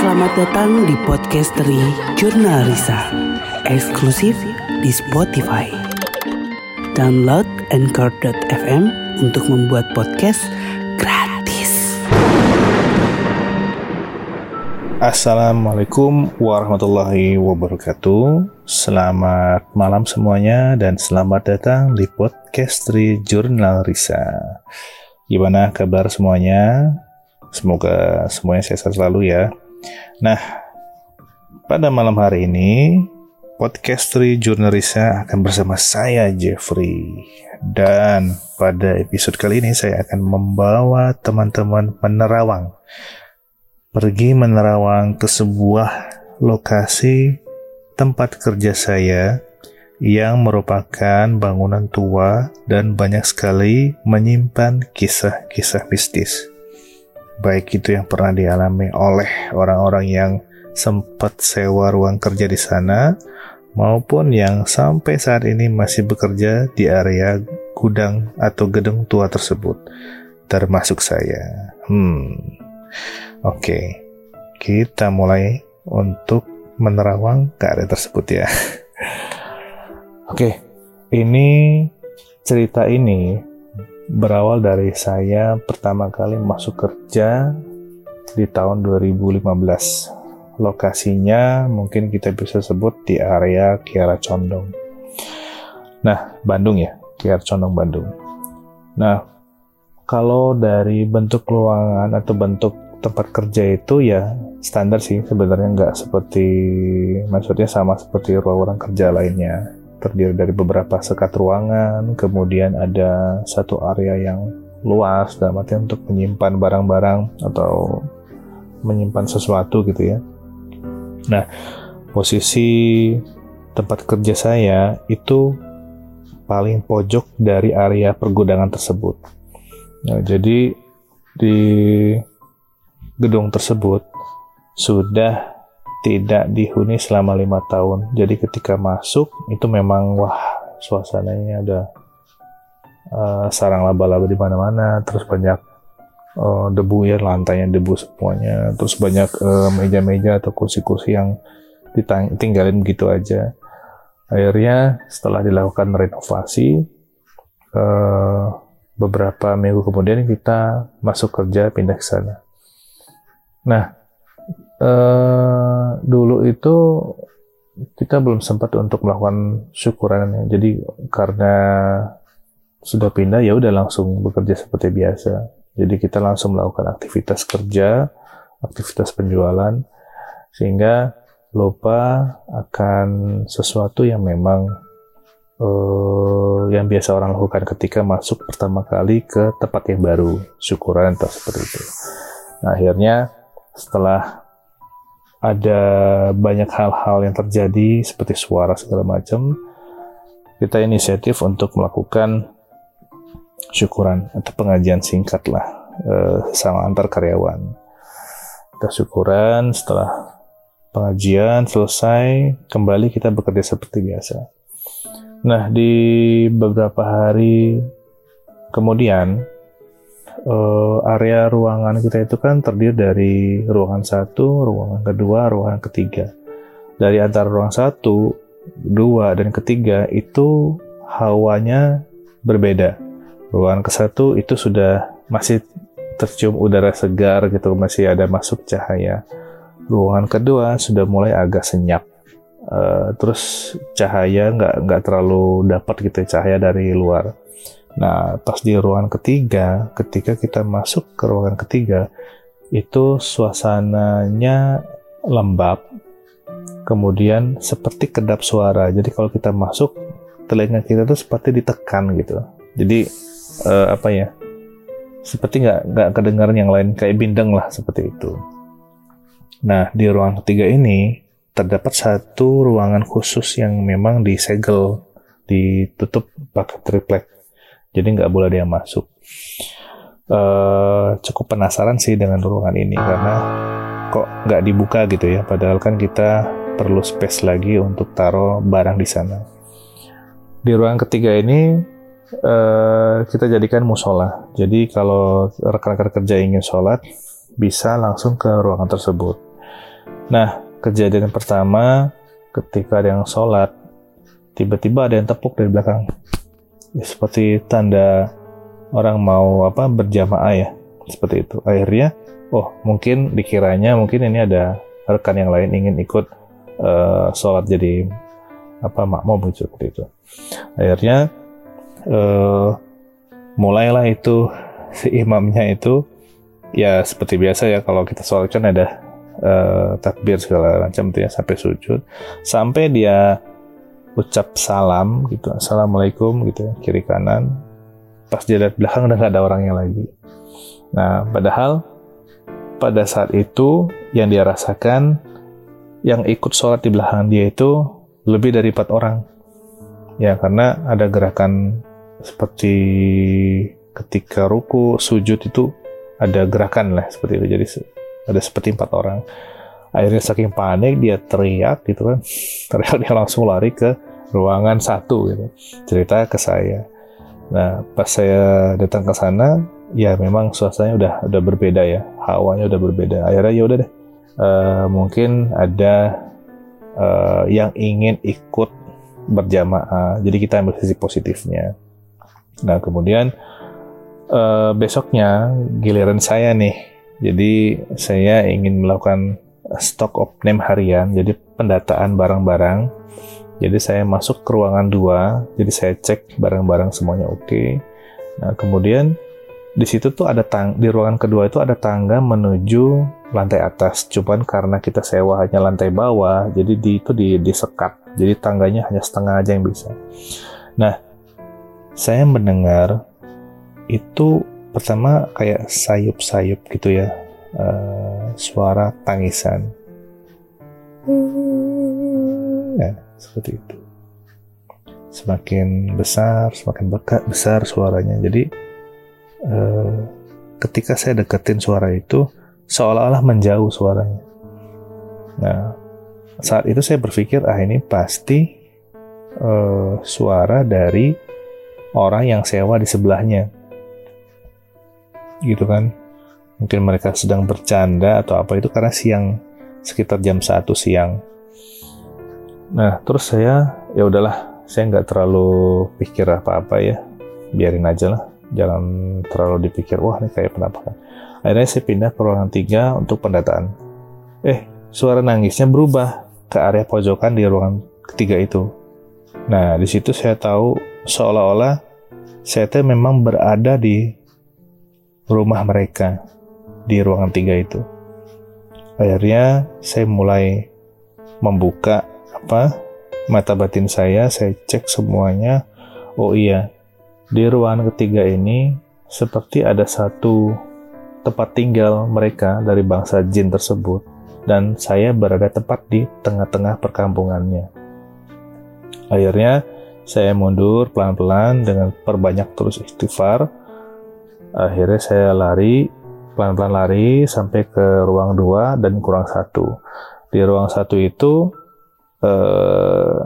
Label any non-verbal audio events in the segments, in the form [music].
Selamat datang di Podcastery Jurnal Risa, eksklusif di Spotify. Download Anchor.fm untuk membuat podcast gratis. Assalamualaikum warahmatullahi wabarakatuh. Selamat malam semuanya dan selamat datang di Podcastery Jurnal Risa. Gimana kabar semuanya? Semoga semuanya sehat selalu ya. Nah, pada malam hari ini, Podcastery Jurnalisa akan bersama saya, Jeffrey. Dan pada episode kali ini saya akan membawa teman-teman menerawang. Pergi menerawang ke sebuah lokasi tempat kerja saya yang merupakan bangunan tua dan banyak sekali menyimpan kisah-kisah mistis baik itu yang pernah dialami oleh orang-orang yang sempat sewa ruang kerja di sana, maupun yang sampai saat ini masih bekerja di area gudang atau gedung tua tersebut, termasuk saya. Hmm, oke, okay. kita mulai untuk menerawang ke area tersebut ya. oke, okay. ini cerita ini berawal dari saya pertama kali masuk kerja di tahun 2015. Lokasinya mungkin kita bisa sebut di area Kiara Condong. Nah, Bandung ya, Kiara Condong Bandung. Nah, kalau dari bentuk ruangan atau bentuk tempat kerja itu ya standar sih sebenarnya nggak seperti maksudnya sama seperti ruang-ruang kerja lainnya terdiri dari beberapa sekat ruangan, kemudian ada satu area yang luas dalam arti untuk menyimpan barang-barang atau menyimpan sesuatu gitu ya. Nah, posisi tempat kerja saya itu paling pojok dari area pergudangan tersebut. Nah, jadi di gedung tersebut sudah tidak dihuni selama lima tahun. Jadi ketika masuk itu memang wah suasananya ada uh, sarang laba-laba di mana-mana, terus banyak uh, debu ya lantainya debu semuanya, terus banyak eh, meja-meja atau kursi-kursi yang ditinggalin begitu aja. Akhirnya setelah dilakukan renovasi uh, beberapa minggu kemudian kita masuk kerja pindah ke sana. Nah, uh, dulu itu kita belum sempat untuk melakukan syukuran. Jadi karena sudah pindah ya udah langsung bekerja seperti biasa. Jadi kita langsung melakukan aktivitas kerja, aktivitas penjualan sehingga lupa akan sesuatu yang memang uh, yang biasa orang lakukan ketika masuk pertama kali ke tempat yang baru, syukuran atau seperti itu. Nah, akhirnya setelah ada banyak hal-hal yang terjadi seperti suara segala macam, kita inisiatif untuk melakukan syukuran atau pengajian singkat lah eh, sama antar karyawan. Kita syukuran setelah pengajian selesai, kembali kita bekerja seperti biasa. Nah, di beberapa hari kemudian, uh, area ruangan kita itu kan terdiri dari ruangan satu, ruangan kedua, ruangan ketiga. Dari antara ruang satu, dua, dan ketiga itu hawanya berbeda. Ruangan ke satu itu sudah masih tercium udara segar gitu, masih ada masuk cahaya. Ruangan kedua sudah mulai agak senyap. Uh, terus cahaya nggak nggak terlalu dapat gitu cahaya dari luar Nah, pas di ruangan ketiga, ketika kita masuk ke ruangan ketiga, itu suasananya lembab, kemudian seperti kedap suara. Jadi kalau kita masuk, telinga kita tuh seperti ditekan gitu. Jadi uh, apa ya? Seperti nggak nggak kedengaran yang lain kayak bindeng lah seperti itu. Nah di ruang ketiga ini terdapat satu ruangan khusus yang memang disegel, ditutup pakai triplek jadi nggak boleh dia masuk. Uh, cukup penasaran sih dengan ruangan ini karena kok nggak dibuka gitu ya, padahal kan kita perlu space lagi untuk taruh barang di sana. Di ruangan ketiga ini uh, kita jadikan musola. Jadi kalau rekan-rekan kerja ingin sholat bisa langsung ke ruangan tersebut. Nah, kejadian pertama ketika ada yang sholat, tiba-tiba ada yang tepuk dari belakang. Ya, seperti tanda orang mau apa berjamaah ya, seperti itu. Akhirnya, oh mungkin dikiranya mungkin ini ada rekan yang lain ingin ikut uh, sholat jadi apa makmum gitu seperti itu. Akhirnya uh, mulailah itu si imamnya itu ya seperti biasa ya kalau kita sholat kan ada uh, takbir segala macam itu ya sampai sujud sampai dia ucap salam gitu. Assalamualaikum gitu ya, kiri kanan. Pas dia lihat belakang udah gak ada orangnya lagi. Nah padahal pada saat itu yang dia rasakan yang ikut sholat di belakang dia itu lebih dari empat orang. Ya karena ada gerakan seperti ketika ruku sujud itu ada gerakan lah seperti itu. Jadi ada seperti empat orang akhirnya saking panik dia teriak gitu kan. [laughs] Teriak dia langsung lari ke ruangan satu gitu. Cerita ke saya. Nah pas saya datang ke sana ya memang suasananya udah udah berbeda ya. Hawanya udah berbeda. Akhirnya ya udah deh. Uh, mungkin ada uh, yang ingin ikut berjamaah. Jadi kita ambil sisi positifnya. Nah kemudian uh, besoknya giliran saya nih. Jadi saya ingin melakukan stock of name harian, jadi pendataan barang-barang. Jadi saya masuk ke ruangan dua, jadi saya cek barang-barang semuanya oke. Okay. Nah kemudian di situ tuh ada tang di ruangan kedua itu ada tangga menuju lantai atas. Cuman karena kita sewa hanya lantai bawah, jadi di itu di disekat. Jadi tangganya hanya setengah aja yang bisa. Nah, saya mendengar itu pertama kayak sayup-sayup gitu ya uh, suara tangisan. Ya seperti itu. Semakin besar semakin bekat besar suaranya. Jadi uh, ketika saya deketin suara itu seolah-olah menjauh suaranya. Nah saat itu saya berpikir ah ini pasti uh, suara dari orang yang sewa di sebelahnya. Gitu kan mungkin mereka sedang bercanda atau apa itu karena siang sekitar jam satu siang. Nah terus saya ya udahlah saya nggak terlalu pikir apa-apa ya. Biarin aja lah jangan terlalu dipikir wah ini kayak penampakan akhirnya saya pindah ke ruangan tiga untuk pendataan. Eh suara nangisnya berubah ke area pojokan di ruangan ketiga itu. Nah di situ saya tahu seolah-olah saya memang berada di rumah mereka di ruangan tiga itu. Akhirnya saya mulai membuka apa mata batin saya, saya cek semuanya. Oh iya, di ruangan ketiga ini seperti ada satu tempat tinggal mereka dari bangsa jin tersebut dan saya berada tepat di tengah-tengah perkampungannya. Akhirnya saya mundur pelan-pelan dengan perbanyak terus istighfar akhirnya saya lari pelan-pelan lari sampai ke ruang dua dan kurang satu. Di ruang satu itu eh,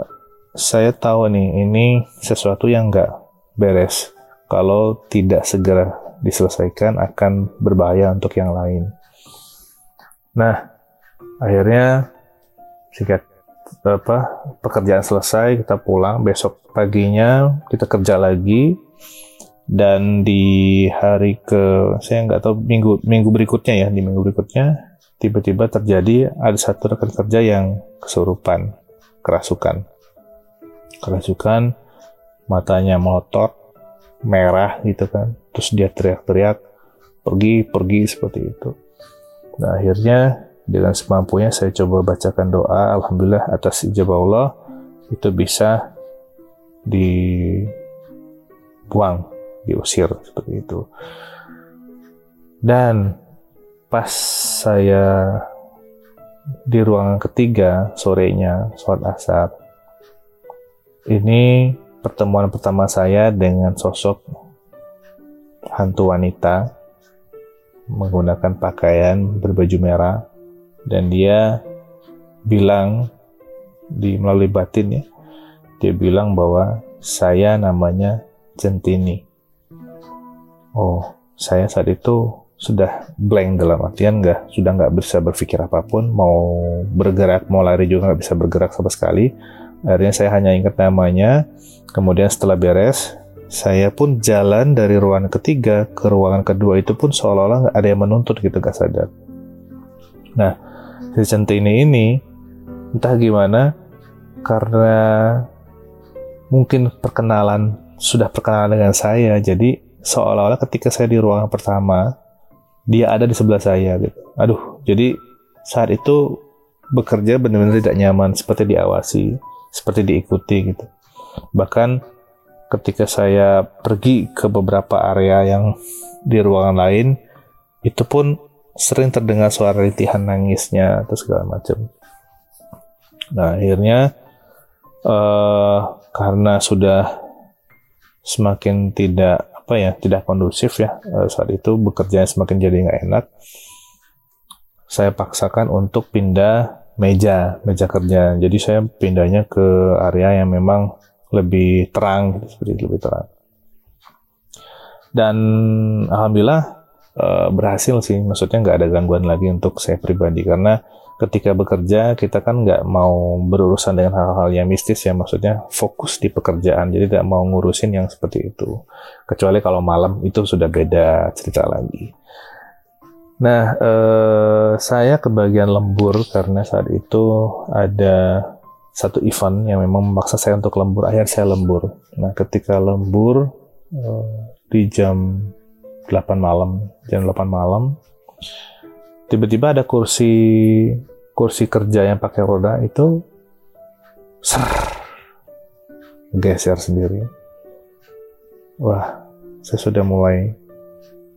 saya tahu nih ini sesuatu yang nggak beres. Kalau tidak segera diselesaikan akan berbahaya untuk yang lain. Nah akhirnya sikat apa pekerjaan selesai kita pulang. Besok paginya kita kerja lagi dan di hari ke saya nggak tahu minggu minggu berikutnya ya di minggu berikutnya tiba-tiba terjadi ada satu rekan kerja yang kesurupan kerasukan. Kerasukan matanya melotot merah gitu kan. Terus dia teriak-teriak pergi pergi seperti itu. Nah akhirnya dengan semampunya saya coba bacakan doa alhamdulillah atas ijabah Allah itu bisa dibuang diusir seperti itu. Dan pas saya di ruangan ketiga sorenya sholat asar, ini pertemuan pertama saya dengan sosok hantu wanita menggunakan pakaian berbaju merah dan dia bilang di melalui batin ya dia bilang bahwa saya namanya Centini Oh, saya saat itu sudah blank dalam artian nggak sudah nggak bisa berpikir apa pun mau bergerak mau lari juga nggak bisa bergerak sama sekali. Akhirnya saya hanya ingat namanya. Kemudian setelah beres saya pun jalan dari ruangan ketiga ke ruangan kedua itu pun seolah-olah nggak ada yang menuntut gitu gak sadar. Nah si centini ini entah gimana karena mungkin perkenalan sudah perkenalan dengan saya jadi seolah-olah ketika saya di ruangan pertama dia ada di sebelah saya gitu. Aduh, jadi saat itu bekerja benar-benar tidak nyaman seperti diawasi, seperti diikuti gitu. Bahkan ketika saya pergi ke beberapa area yang di ruangan lain, itu pun sering terdengar suara rintihan nangisnya atau segala macam. Nah, akhirnya uh, karena sudah semakin tidak apa ya tidak kondusif ya eh, saat itu bekerja semakin jadi nggak enak. Saya paksakan untuk pindah meja meja kerja. Jadi saya pindahnya ke area yang memang lebih terang seperti lebih terang. Dan alhamdulillah eh, berhasil sih. Maksudnya nggak ada gangguan lagi untuk saya pribadi. Karena ketika bekerja kita kan nggak mau berurusan dengan hal-hal yang mistis ya maksudnya fokus di pekerjaan. Jadi tidak mau ngurusin yang seperti itu. Kecuali kalau malam itu sudah beda cerita lagi. Nah eh, saya kebagian lembur karena saat itu ada satu event yang memang memaksa saya untuk lembur. Akhir saya lembur. Nah ketika lembur eh, di jam 8 malam jam 8 malam tiba-tiba ada kursi kursi kerja yang pakai roda itu ser geser sendiri. Wah, saya sudah mulai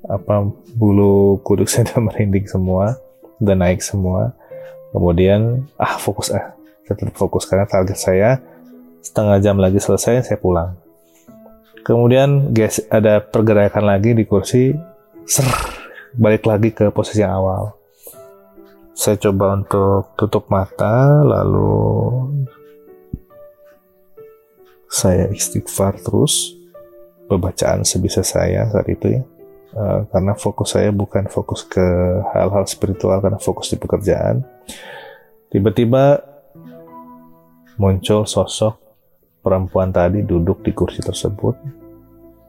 apa bulu kuduk [laughs] saya sudah merinding semua, dan naik semua. Kemudian ah fokus ah, saya tetap fokus karena target saya setengah jam lagi selesai saya pulang. Kemudian guys ada pergerakan lagi di kursi, ser balik lagi ke posisi yang awal saya coba untuk tutup mata lalu saya istighfar terus. Pembacaan sebisa saya saat itu ya. Uh, karena fokus saya bukan fokus ke hal-hal spiritual karena fokus di pekerjaan. Tiba-tiba muncul sosok perempuan tadi duduk di kursi tersebut.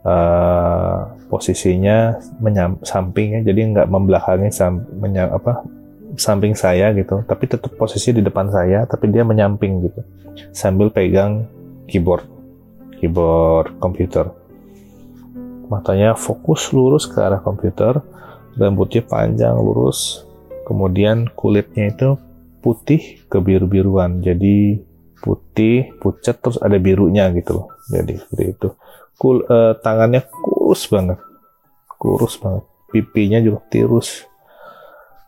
Uh, posisinya sampingnya jadi nggak membelakangi sam, menyam, apa samping saya gitu, tapi tetap posisi di depan saya, tapi dia menyamping gitu, sambil pegang keyboard, keyboard komputer. Matanya fokus lurus ke arah komputer, rambutnya panjang lurus, kemudian kulitnya itu putih ke biru-biruan, jadi putih, pucat terus ada birunya gitu loh, jadi seperti itu. Kul, uh, tangannya kurus banget, kurus banget, pipinya juga tirus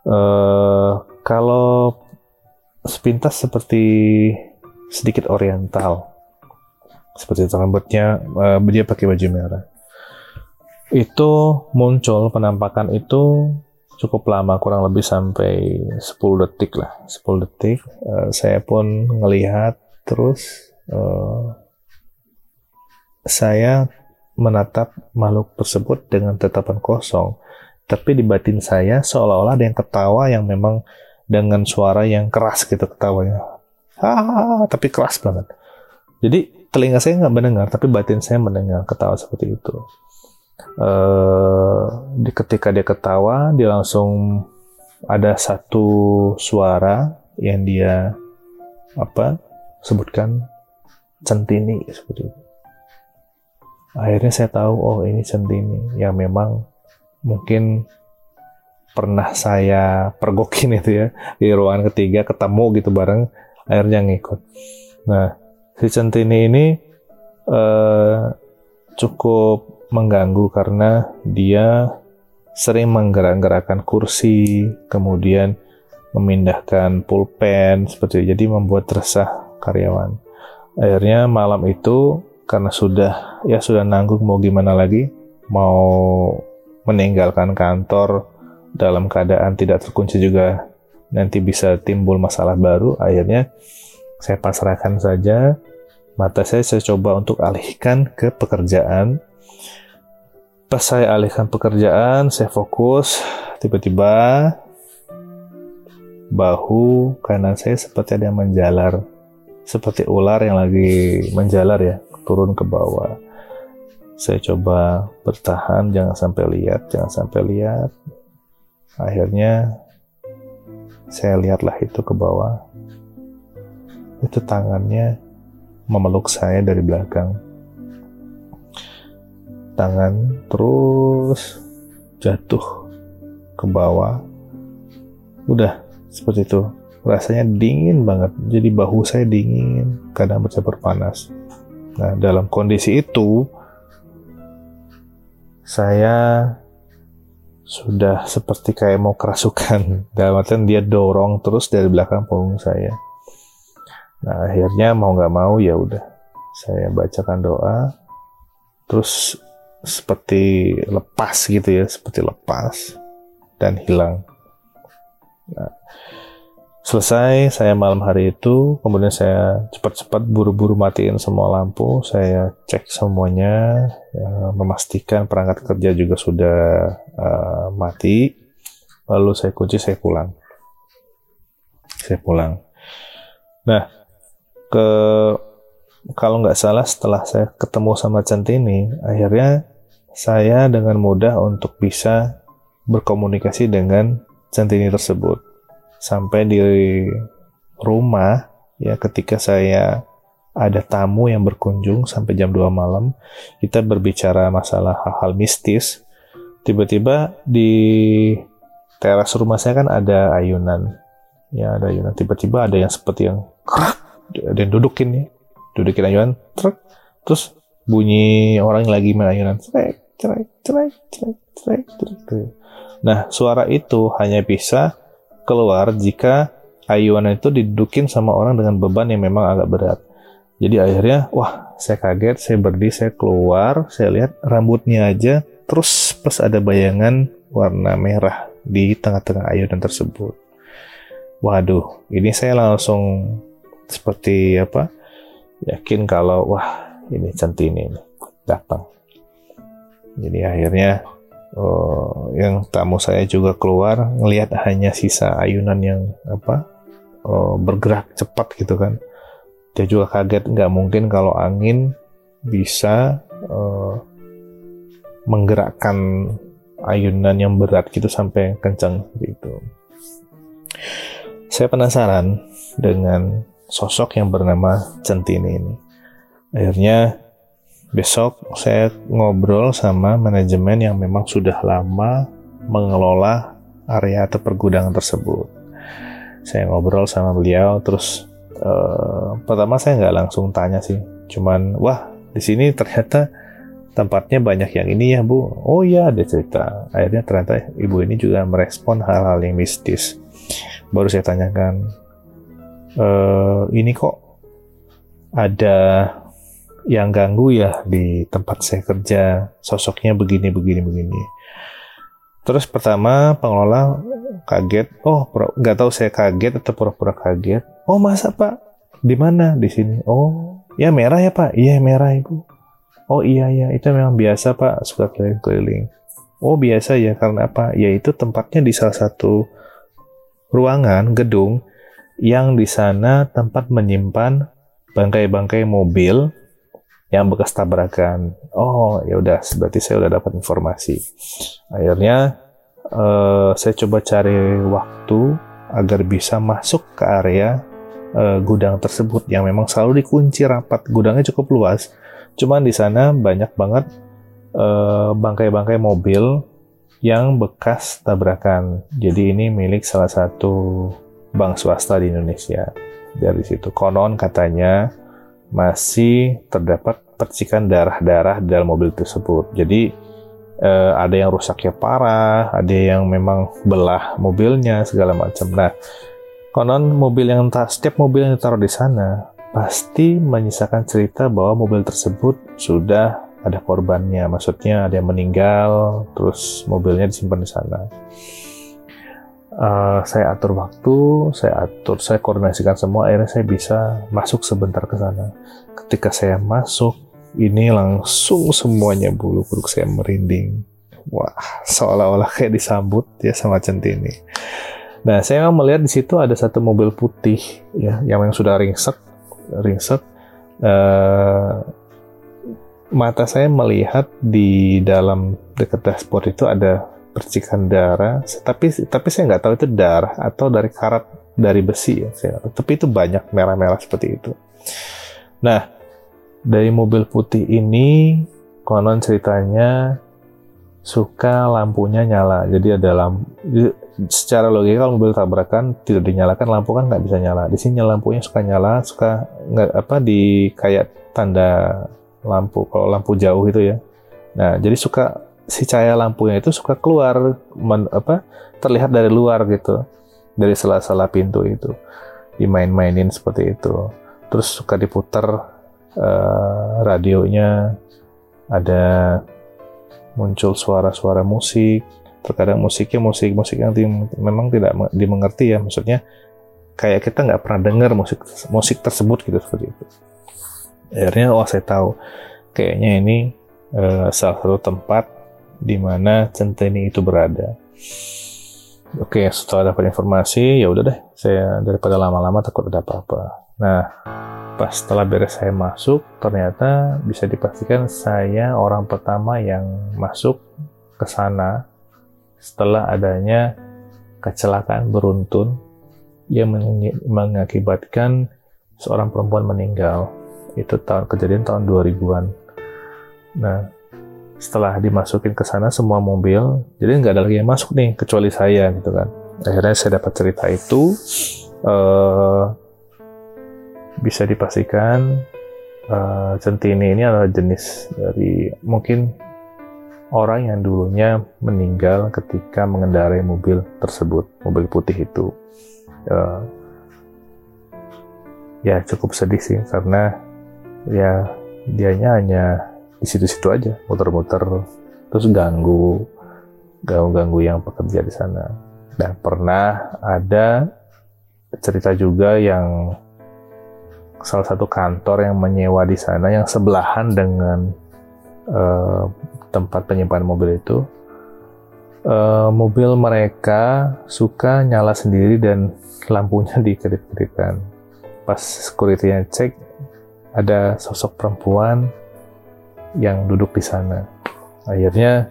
Uh, kalau sepintas seperti sedikit oriental, seperti rambutnya uh, dia pakai baju merah. Itu muncul penampakan itu cukup lama, kurang lebih sampai 10 detik lah, 10 detik. Uh, saya pun ngelihat terus uh, saya menatap makhluk tersebut dengan tatapan kosong tapi di batin saya seolah-olah ada yang ketawa yang memang dengan suara yang keras gitu ketawanya. Ah, tapi keras banget. Jadi telinga saya nggak mendengar, tapi batin saya mendengar ketawa seperti itu. Uh, di ketika dia ketawa, dia langsung ada satu suara yang dia apa sebutkan centini seperti itu. Akhirnya saya tahu, oh ini centini yang memang mungkin pernah saya pergokin [laughs] itu ya di ruangan ketiga ketemu gitu bareng akhirnya ngikut. Nah si centini ini eh, cukup mengganggu karena dia sering menggerak-gerakkan kursi, kemudian memindahkan pulpen seperti itu, jadi membuat resah karyawan. Akhirnya malam itu karena sudah ya sudah nanggung mau gimana lagi, mau meninggalkan kantor dalam keadaan tidak terkunci juga nanti bisa timbul masalah baru akhirnya saya pasrahkan saja mata saya saya coba untuk alihkan ke pekerjaan Pas saya alihkan pekerjaan, saya fokus, tiba-tiba bahu kanan saya seperti ada yang menjalar. Seperti ular yang lagi menjalar ya, turun ke bawah. Saya coba bertahan, jangan sampai lihat, jangan sampai lihat. Akhirnya saya lihatlah itu ke bawah. Itu tangannya memeluk saya dari belakang tangan terus jatuh ke bawah. Udah seperti itu. Rasanya dingin banget. Jadi bahu saya dingin, kadang bercampur panas. Nah, dalam kondisi itu saya sudah seperti kayak mau kerasukan. [laughs] Dalam artian dia dorong terus dari belakang punggung saya. Nah, akhirnya mau nggak mau ya udah. Saya bacakan doa, terus seperti lepas gitu ya, seperti lepas dan hilang. Nah, selesai saya malam hari itu, kemudian saya cepat-cepat buru-buru matiin semua lampu, saya cek semuanya, ya, memastikan perangkat kerja juga sudah uh, mati, lalu saya kunci, saya pulang. Saya pulang. Nah, ke kalau nggak salah setelah saya ketemu sama Centini, akhirnya saya dengan mudah untuk bisa berkomunikasi dengan Centini tersebut. Sampai di rumah, ya ketika saya ada tamu yang berkunjung sampai jam 2 malam, kita berbicara masalah hal-hal mistis. Tiba-tiba di teras rumah saya kan ada ayunan. Ya, ada ayunan. Tiba-tiba ada yang seperti yang ada yang dudukin ya dudukin ayunan truk terus bunyi orang yang lagi main ayunan trek trek trek trek trek nah suara itu hanya bisa keluar jika ayunan itu didudukin sama orang dengan beban yang memang agak berat jadi akhirnya wah saya kaget saya berdiri saya keluar saya lihat rambutnya aja terus pas ada bayangan warna merah di tengah-tengah ayunan tersebut waduh ini saya langsung seperti apa yakin kalau wah ini centini ini datang. Jadi akhirnya oh, yang tamu saya juga keluar ngelihat hanya sisa ayunan yang apa oh, bergerak cepat gitu kan. Dia juga kaget nggak mungkin kalau angin bisa oh, menggerakkan ayunan yang berat gitu sampai kencang gitu. Saya penasaran dengan sosok yang bernama Centini ini. Akhirnya besok saya ngobrol sama manajemen yang memang sudah lama mengelola area atau pergudangan tersebut. Saya ngobrol sama beliau, terus uh, pertama saya nggak langsung tanya sih, cuman wah di sini ternyata tempatnya banyak yang ini ya bu. Oh iya ada cerita. Akhirnya ternyata ibu ini juga merespon hal-hal yang mistis. Baru saya tanyakan, uh, ini kok ada yang ganggu ya di tempat saya kerja. Sosoknya begini begini begini. Terus pertama pengelola kaget. Oh nggak tahu saya kaget atau pura-pura kaget. Oh masa pak? Di mana? Di sini. Oh ya merah ya pak? Iya merah ibu. Oh iya ya itu memang biasa pak. Suka keliling-keliling. Oh biasa ya. Karena apa? Ya itu tempatnya di salah satu ruangan gedung yang di sana tempat menyimpan bangkai-bangkai mobil yang bekas tabrakan. Oh, ya udah, berarti saya udah dapat informasi. Akhirnya uh, saya coba cari waktu agar bisa masuk ke area uh, gudang tersebut yang memang selalu dikunci rapat. Gudangnya cukup luas, cuman di sana banyak banget uh, bangkai-bangkai mobil yang bekas tabrakan. Jadi ini milik salah satu bank swasta di Indonesia. Dari situ konon katanya masih terdapat percikan darah-darah dalam mobil tersebut. Jadi eh, ada yang rusaknya parah, ada yang memang belah mobilnya segala macam. Nah, konon mobil yang setiap mobil yang ditaruh di sana pasti menyisakan cerita bahwa mobil tersebut sudah ada korbannya. Maksudnya ada yang meninggal, terus mobilnya disimpan di sana uh, saya atur waktu, saya atur, saya koordinasikan semua, akhirnya saya bisa masuk sebentar ke sana. Ketika saya masuk, ini langsung semuanya bulu kuduk saya merinding. Wah, seolah-olah kayak disambut ya sama centini. Nah, saya melihat di situ ada satu mobil putih ya, yang yang sudah ringsek, ringsek. Uh, mata saya melihat di dalam dekat dashboard itu ada percikan darah, tapi tapi saya nggak tahu itu darah atau dari karat dari besi ya. Saya, tapi itu banyak merah-merah seperti itu. Nah, dari mobil putih ini konon ceritanya suka lampunya nyala jadi ada lampu secara logika kalau mobil tabrakan tidak dinyalakan lampu kan nggak bisa nyala di sini lampunya suka nyala suka nggak apa di kayak tanda lampu kalau lampu jauh itu ya nah jadi suka si cahaya lampunya itu suka keluar men, apa terlihat dari luar gitu dari sela-sela pintu itu dimain-mainin seperti itu. Terus suka diputar uh, radionya ada muncul suara-suara musik terkadang musiknya musik-musik yang di, memang tidak dimengerti ya maksudnya kayak kita nggak pernah dengar musik musik tersebut gitu seperti itu. Akhirnya oh saya tahu kayaknya ini uh, salah satu tempat di mana centeni itu berada oke setelah dapat informasi ya udah deh saya daripada lama-lama takut ada apa-apa nah pas setelah beres saya masuk, ternyata bisa dipastikan saya orang pertama yang masuk ke sana setelah adanya kecelakaan beruntun yang mengakibatkan seorang perempuan meninggal. Itu tahun kejadian tahun 2000-an. Nah, setelah dimasukin ke sana semua mobil, jadi nggak ada lagi yang masuk nih kecuali saya gitu kan. Akhirnya saya dapat cerita itu. Uh, bisa dipastikan uh, centini ini adalah jenis dari mungkin orang yang dulunya meninggal ketika mengendarai mobil tersebut, mobil putih itu. Uh, ya cukup sedih sih karena ya dianya hanya di situ-situ aja muter-muter terus ganggu ganggu-ganggu yang pekerja di sana dan pernah ada cerita juga yang salah satu kantor yang menyewa di sana yang sebelahan dengan uh, tempat penyimpanan mobil itu. Uh, mobil mereka suka nyala sendiri dan lampunya [laughs] dikedip-kedipkan. Pas security-nya cek, ada sosok perempuan yang duduk di sana. Akhirnya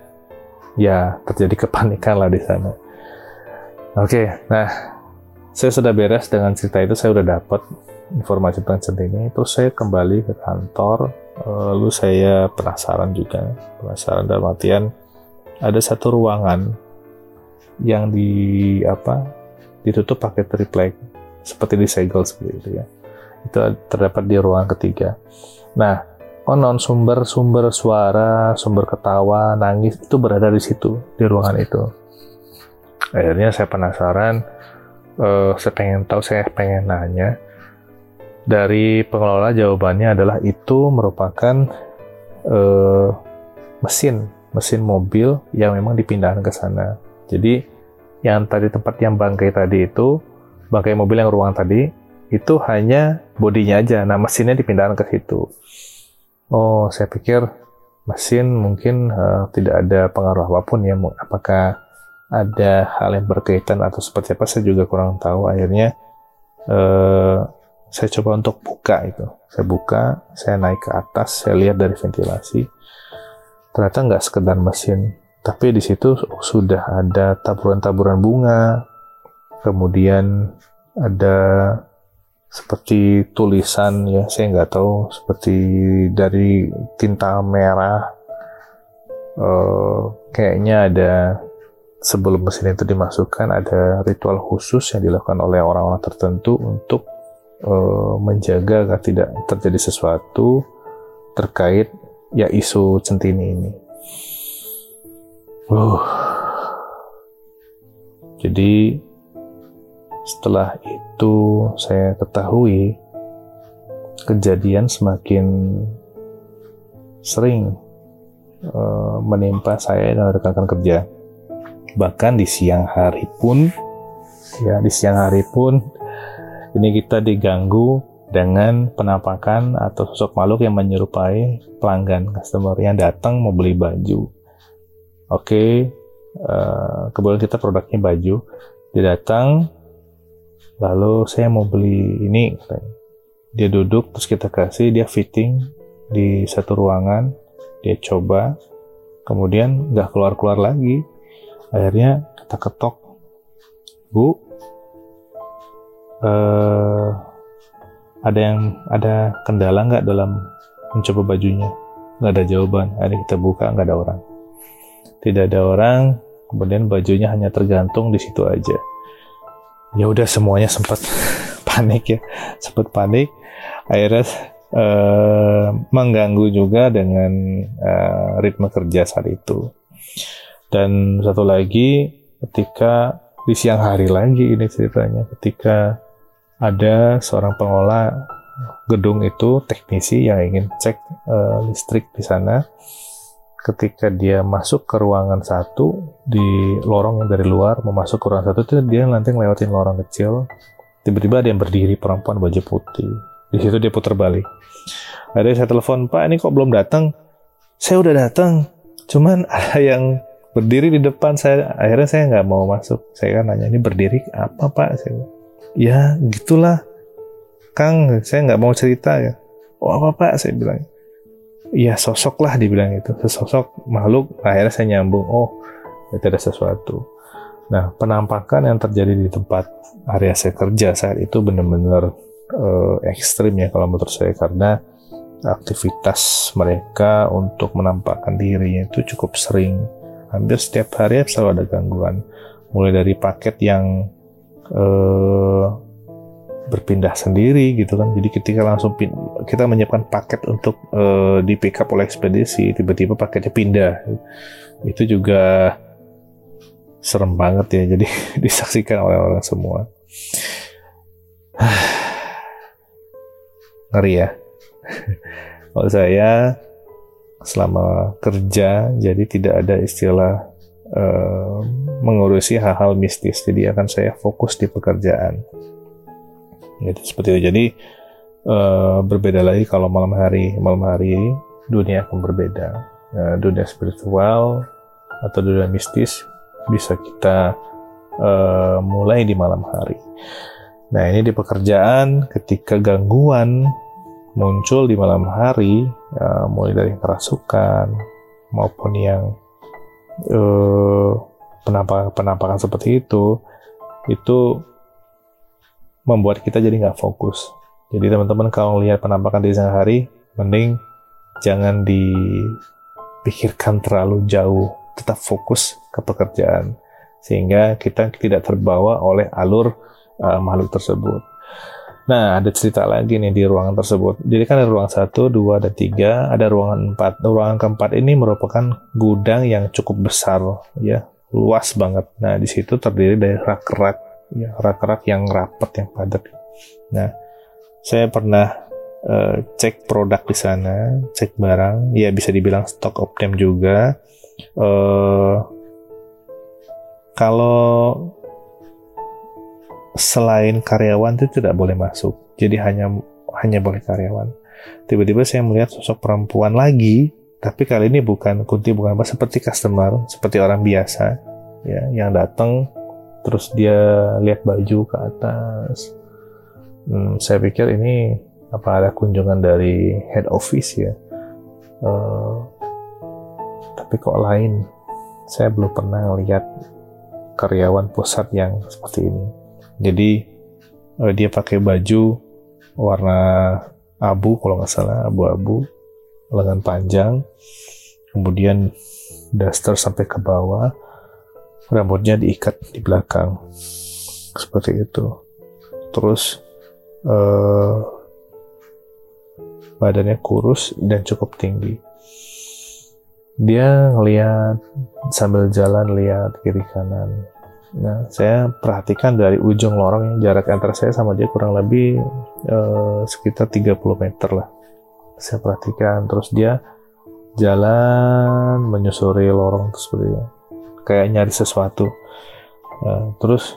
ya terjadi kepanikan lah di sana. Oke, nah saya sudah beres dengan cerita itu, saya sudah dapat informasi tentang centini itu saya kembali ke kantor lalu saya penasaran juga penasaran dalam artian ada satu ruangan yang di apa ditutup pakai triplek seperti di segel seperti itu ya itu terdapat di ruangan ketiga nah konon sumber-sumber suara sumber ketawa nangis itu berada di situ di ruangan itu akhirnya saya penasaran uh, saya pengen tahu saya pengen nanya dari pengelola jawabannya adalah itu merupakan uh, mesin mesin mobil yang memang dipindahkan ke sana. Jadi yang tadi tempat yang bangkai tadi itu bangkai mobil yang ruang tadi itu hanya bodinya aja. Nah mesinnya dipindahkan ke situ. Oh saya pikir mesin mungkin uh, tidak ada pengaruh apa pun ya. Apakah ada hal yang berkaitan atau seperti apa saya juga kurang tahu. Akhirnya uh, saya coba untuk buka itu saya buka saya naik ke atas saya lihat dari ventilasi ternyata nggak sekedar mesin tapi di situ sudah ada taburan-taburan bunga kemudian ada seperti tulisan ya saya nggak tahu seperti dari tinta merah uh, kayaknya ada sebelum mesin itu dimasukkan ada ritual khusus yang dilakukan oleh orang-orang tertentu untuk uh, menjaga agar tidak terjadi sesuatu terkait ya isu centini ini. Uh. Jadi setelah itu saya ketahui kejadian semakin sering uh, menimpa saya dan rekan-rekan kerja. Bahkan di siang hari pun, ya di siang hari pun ini kita diganggu dengan penampakan atau sosok makhluk yang menyerupai pelanggan customer yang datang mau beli baju. Oke, okay, uh, kebetulan kita produknya baju. Dia datang, lalu saya mau beli ini. Dia duduk, terus kita kasih, dia fitting di satu ruangan, dia coba, kemudian nggak keluar-keluar lagi. Akhirnya kita ketok, Bu, uh, ada yang ada kendala nggak dalam mencoba bajunya? Nggak ada jawaban. Ini kita buka nggak ada orang. Tidak ada orang kemudian bajunya hanya tergantung di situ aja ya udah semuanya sempat [laughs] panik ya. Sempat panik. Akhirnya uh, mengganggu juga dengan uh, ritme kerja saat itu. Dan satu lagi ketika di siang hari lagi ini ceritanya ketika ada seorang pengelola gedung itu teknisi yang ingin cek uh, listrik di sana ketika dia masuk ke ruangan satu di lorong yang dari luar mau masuk ke ruangan satu itu dia nanti ngelewatin lorong kecil. Tiba-tiba ada yang berdiri perempuan baju putih. Di situ dia putar balik. Ada saya telepon pak ini kok belum datang? Saya udah datang cuman [laughs] ada yang berdiri di depan saya. Akhirnya saya nggak mau masuk. Saya kan nanya ini berdiri apa pak? Saya ya gitulah Kang saya nggak mau cerita ya. Oh apa pak? Saya bilang ya sosok lah dibilang itu. Sesosok makhluk. Akhirnya saya nyambung oh itu ada sesuatu nah penampakan yang terjadi di tempat area saya kerja saat itu benar-benar uh, ekstrim ya kalau menurut saya karena aktivitas mereka untuk menampakkan dirinya itu cukup sering hampir setiap hari selalu ada gangguan mulai dari paket yang uh, berpindah sendiri gitu kan. Jadi ketika langsung kita menyiapkan paket untuk uh, di pick up oleh ekspedisi, tiba-tiba paketnya pindah. Itu juga serem banget ya. Jadi [laughs] disaksikan oleh orang semua. [sighs] Ngeri ya. [laughs] Kalau saya selama kerja jadi tidak ada istilah uh, mengurusi hal-hal mistis. Jadi akan saya fokus di pekerjaan. Gitu seperti itu. Jadi uh, berbeda lagi kalau malam hari. Malam hari dunia akan berbeda. Uh, dunia spiritual atau dunia mistis bisa kita uh, mulai di malam hari. Nah ini di pekerjaan ketika gangguan muncul di malam hari, uh, mulai dari kerasukan maupun yang uh, penampakan-penampakan seperti itu itu membuat kita jadi nggak fokus. Jadi teman-teman kalau lihat penampakan di siang hari, mending jangan dipikirkan terlalu jauh, tetap fokus ke pekerjaan sehingga kita tidak terbawa oleh alur uh, makhluk tersebut. Nah, ada cerita lagi nih di ruangan tersebut. Jadi kan ada ruang 1, 2, dan 3, ada ruangan 4. Ruangan keempat ini merupakan gudang yang cukup besar, ya, luas banget. Nah, di situ terdiri dari rak-rak, ya, rak-rak yang rapat, yang padat. Nah, saya pernah uh, cek produk di sana, cek barang, ya bisa dibilang stock of them juga. Uh, kalau selain karyawan itu tidak boleh masuk. Jadi hanya hanya boleh karyawan. Tiba-tiba saya melihat sosok perempuan lagi, tapi kali ini bukan kunti bukan apa seperti customer, seperti orang biasa ya yang datang terus dia lihat baju ke atas. Hmm, saya pikir ini apa ada kunjungan dari head office ya. Uh, tapi kok lain? Saya belum pernah lihat karyawan pusat yang seperti ini jadi uh, dia pakai baju warna abu kalau nggak salah abu-abu lengan panjang kemudian daster sampai ke bawah rambutnya diikat di belakang seperti itu terus uh, badannya kurus dan cukup tinggi dia ngeliat sambil jalan lihat kiri kanan Nah, saya perhatikan dari ujung lorong yang jarak antara saya sama dia kurang lebih uh, sekitar 30 meter lah. Saya perhatikan terus dia jalan menyusuri lorong itu seperti itu. Kayak nyari sesuatu. Uh, terus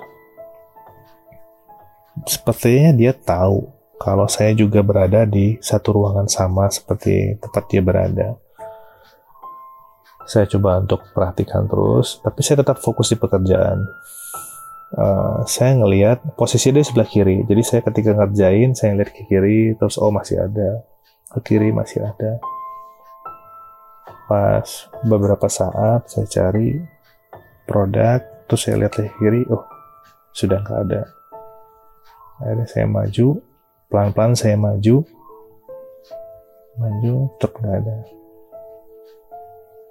sepertinya dia tahu kalau saya juga berada di satu ruangan sama seperti tempat dia berada. Saya coba untuk perhatikan terus, tapi saya tetap fokus di pekerjaan. Uh, saya ngelihat posisi dia sebelah kiri, jadi saya ketika ngerjain saya ngeliat ke kiri, terus oh masih ada, ke kiri masih ada. Pas beberapa saat saya cari produk, terus saya lihat ke kiri, oh sudah nggak ada. Akhirnya saya maju, pelan-pelan saya maju, maju, tetap nggak ada.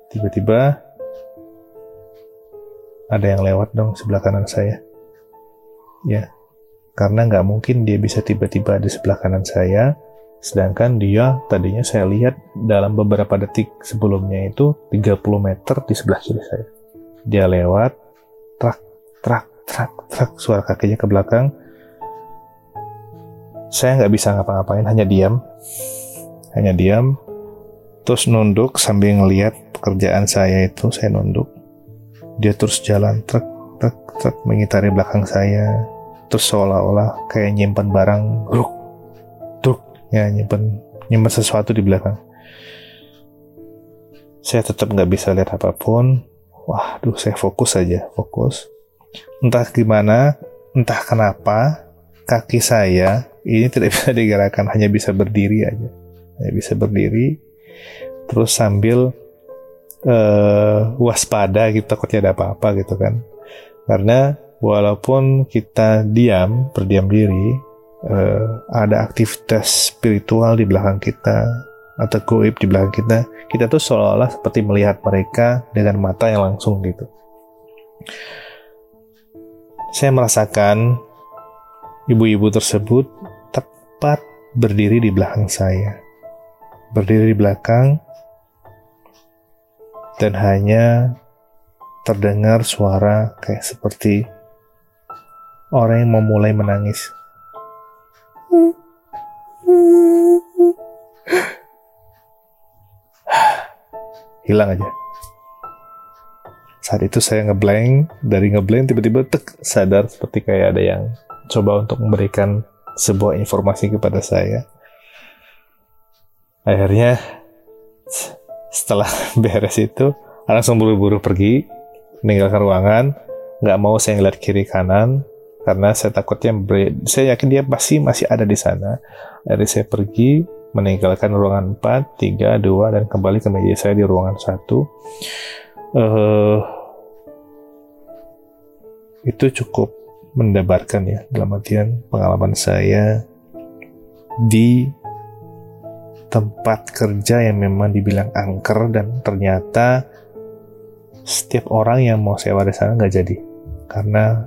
Tiba-tiba ada yang lewat dong sebelah kanan saya. Ya, karena nggak mungkin dia bisa tiba-tiba di sebelah kanan saya, sedangkan dia tadinya saya lihat dalam beberapa detik sebelumnya itu 30 meter di sebelah kiri saya. Dia lewat, trak, trak, trak, trak, suara kakinya ke belakang, saya nggak bisa ngapa-ngapain, hanya diam. Hanya diam, terus nunduk sambil ngeliat pekerjaan saya itu, saya nunduk. Dia terus jalan truk, truk, truk mengitari belakang saya. Terus seolah-olah kayak nyimpan barang, ruk, truk, ya nyimpan, nyimpan sesuatu di belakang. Saya tetap nggak bisa lihat apa pun. Wah, duh, saya fokus saja, fokus. Entah gimana, entah kenapa, kaki saya ini tidak bisa [laughs] digerakkan hanya bisa berdiri aja. Hanya bisa berdiri terus sambil uh, waspada gitu takutnya ada apa-apa gitu kan. Karena walaupun kita diam berdiam diri uh, ada aktivitas spiritual di belakang kita atau goib di belakang kita kita tuh seolah-olah seperti melihat mereka dengan mata yang langsung gitu. Saya merasakan ibu-ibu tersebut tepat berdiri di belakang saya. Berdiri di belakang dan hanya terdengar suara kayak seperti orang yang memulai menangis. Hilang aja. Saat itu saya ngeblank, dari ngeblank tiba-tiba tek sadar seperti kayak ada yang coba untuk memberikan sebuah informasi kepada saya. Akhirnya setelah [laughs] beres itu langsung buru-buru pergi meninggalkan ruangan. Nggak mau saya ngeliat kiri kanan karena saya takutnya saya yakin dia pasti masih ada di sana. Akhirnya saya pergi meninggalkan ruangan 4, 3, 2 dan kembali ke meja saya di ruangan 1 uh, itu cukup mendebarkan ya dalam artian pengalaman saya di tempat kerja yang memang dibilang angker dan ternyata setiap orang yang mau sewa di sana nggak jadi. Karena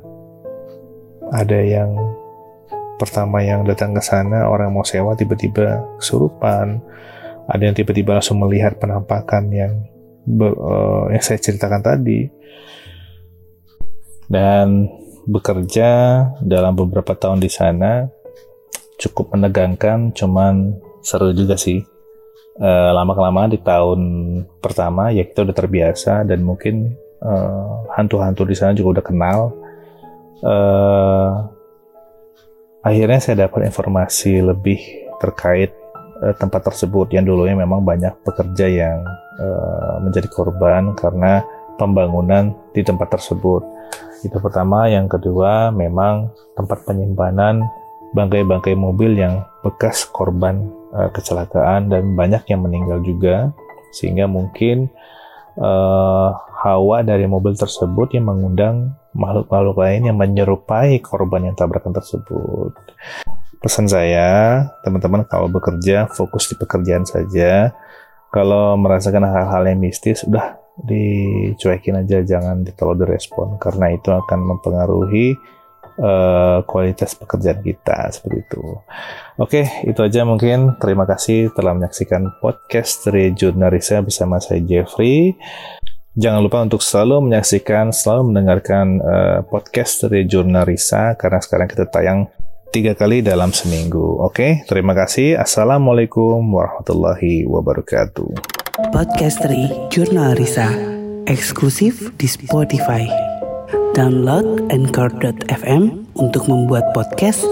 ada yang pertama yang datang ke sana orang mau sewa tiba-tiba kesurupan. Ada yang tiba-tiba langsung melihat penampakan yang uh, yang saya ceritakan tadi. Dan bekerja dalam beberapa tahun di sana cukup menegangkan, cuman seru juga sih. E, lama-kelamaan di tahun pertama ya kita udah terbiasa dan mungkin eh, hantu-hantu di sana juga udah kenal. E, akhirnya saya dapat informasi lebih terkait e, tempat tersebut yang dulunya memang banyak pekerja yang e, menjadi korban karena pembangunan di tempat tersebut itu pertama, yang kedua memang tempat penyimpanan bangkai-bangkai mobil yang bekas korban uh, kecelakaan dan banyak yang meninggal juga sehingga mungkin uh, hawa dari mobil tersebut yang mengundang makhluk-makhluk lain yang menyerupai korban yang tabrakan tersebut. Pesan saya, teman-teman kalau bekerja fokus di pekerjaan saja. Kalau merasakan hal-hal yang mistis, udah dicuekin aja jangan terlalu direspon karena itu akan mempengaruhi uh, kualitas pekerjaan kita seperti itu. Oke, itu aja mungkin. Terima kasih telah menyaksikan podcast dari Jurnalisa bersama saya Jeffrey. Jangan lupa untuk selalu menyaksikan, selalu mendengarkan uh, podcast dari Jurnalisa karena sekarang kita tayang tiga kali dalam seminggu. Oke, terima kasih. Assalamualaikum warahmatullahi wabarakatuh. Podcast dari Jurnal Risa, eksklusif di Spotify. Download Anchor.fm untuk membuat podcast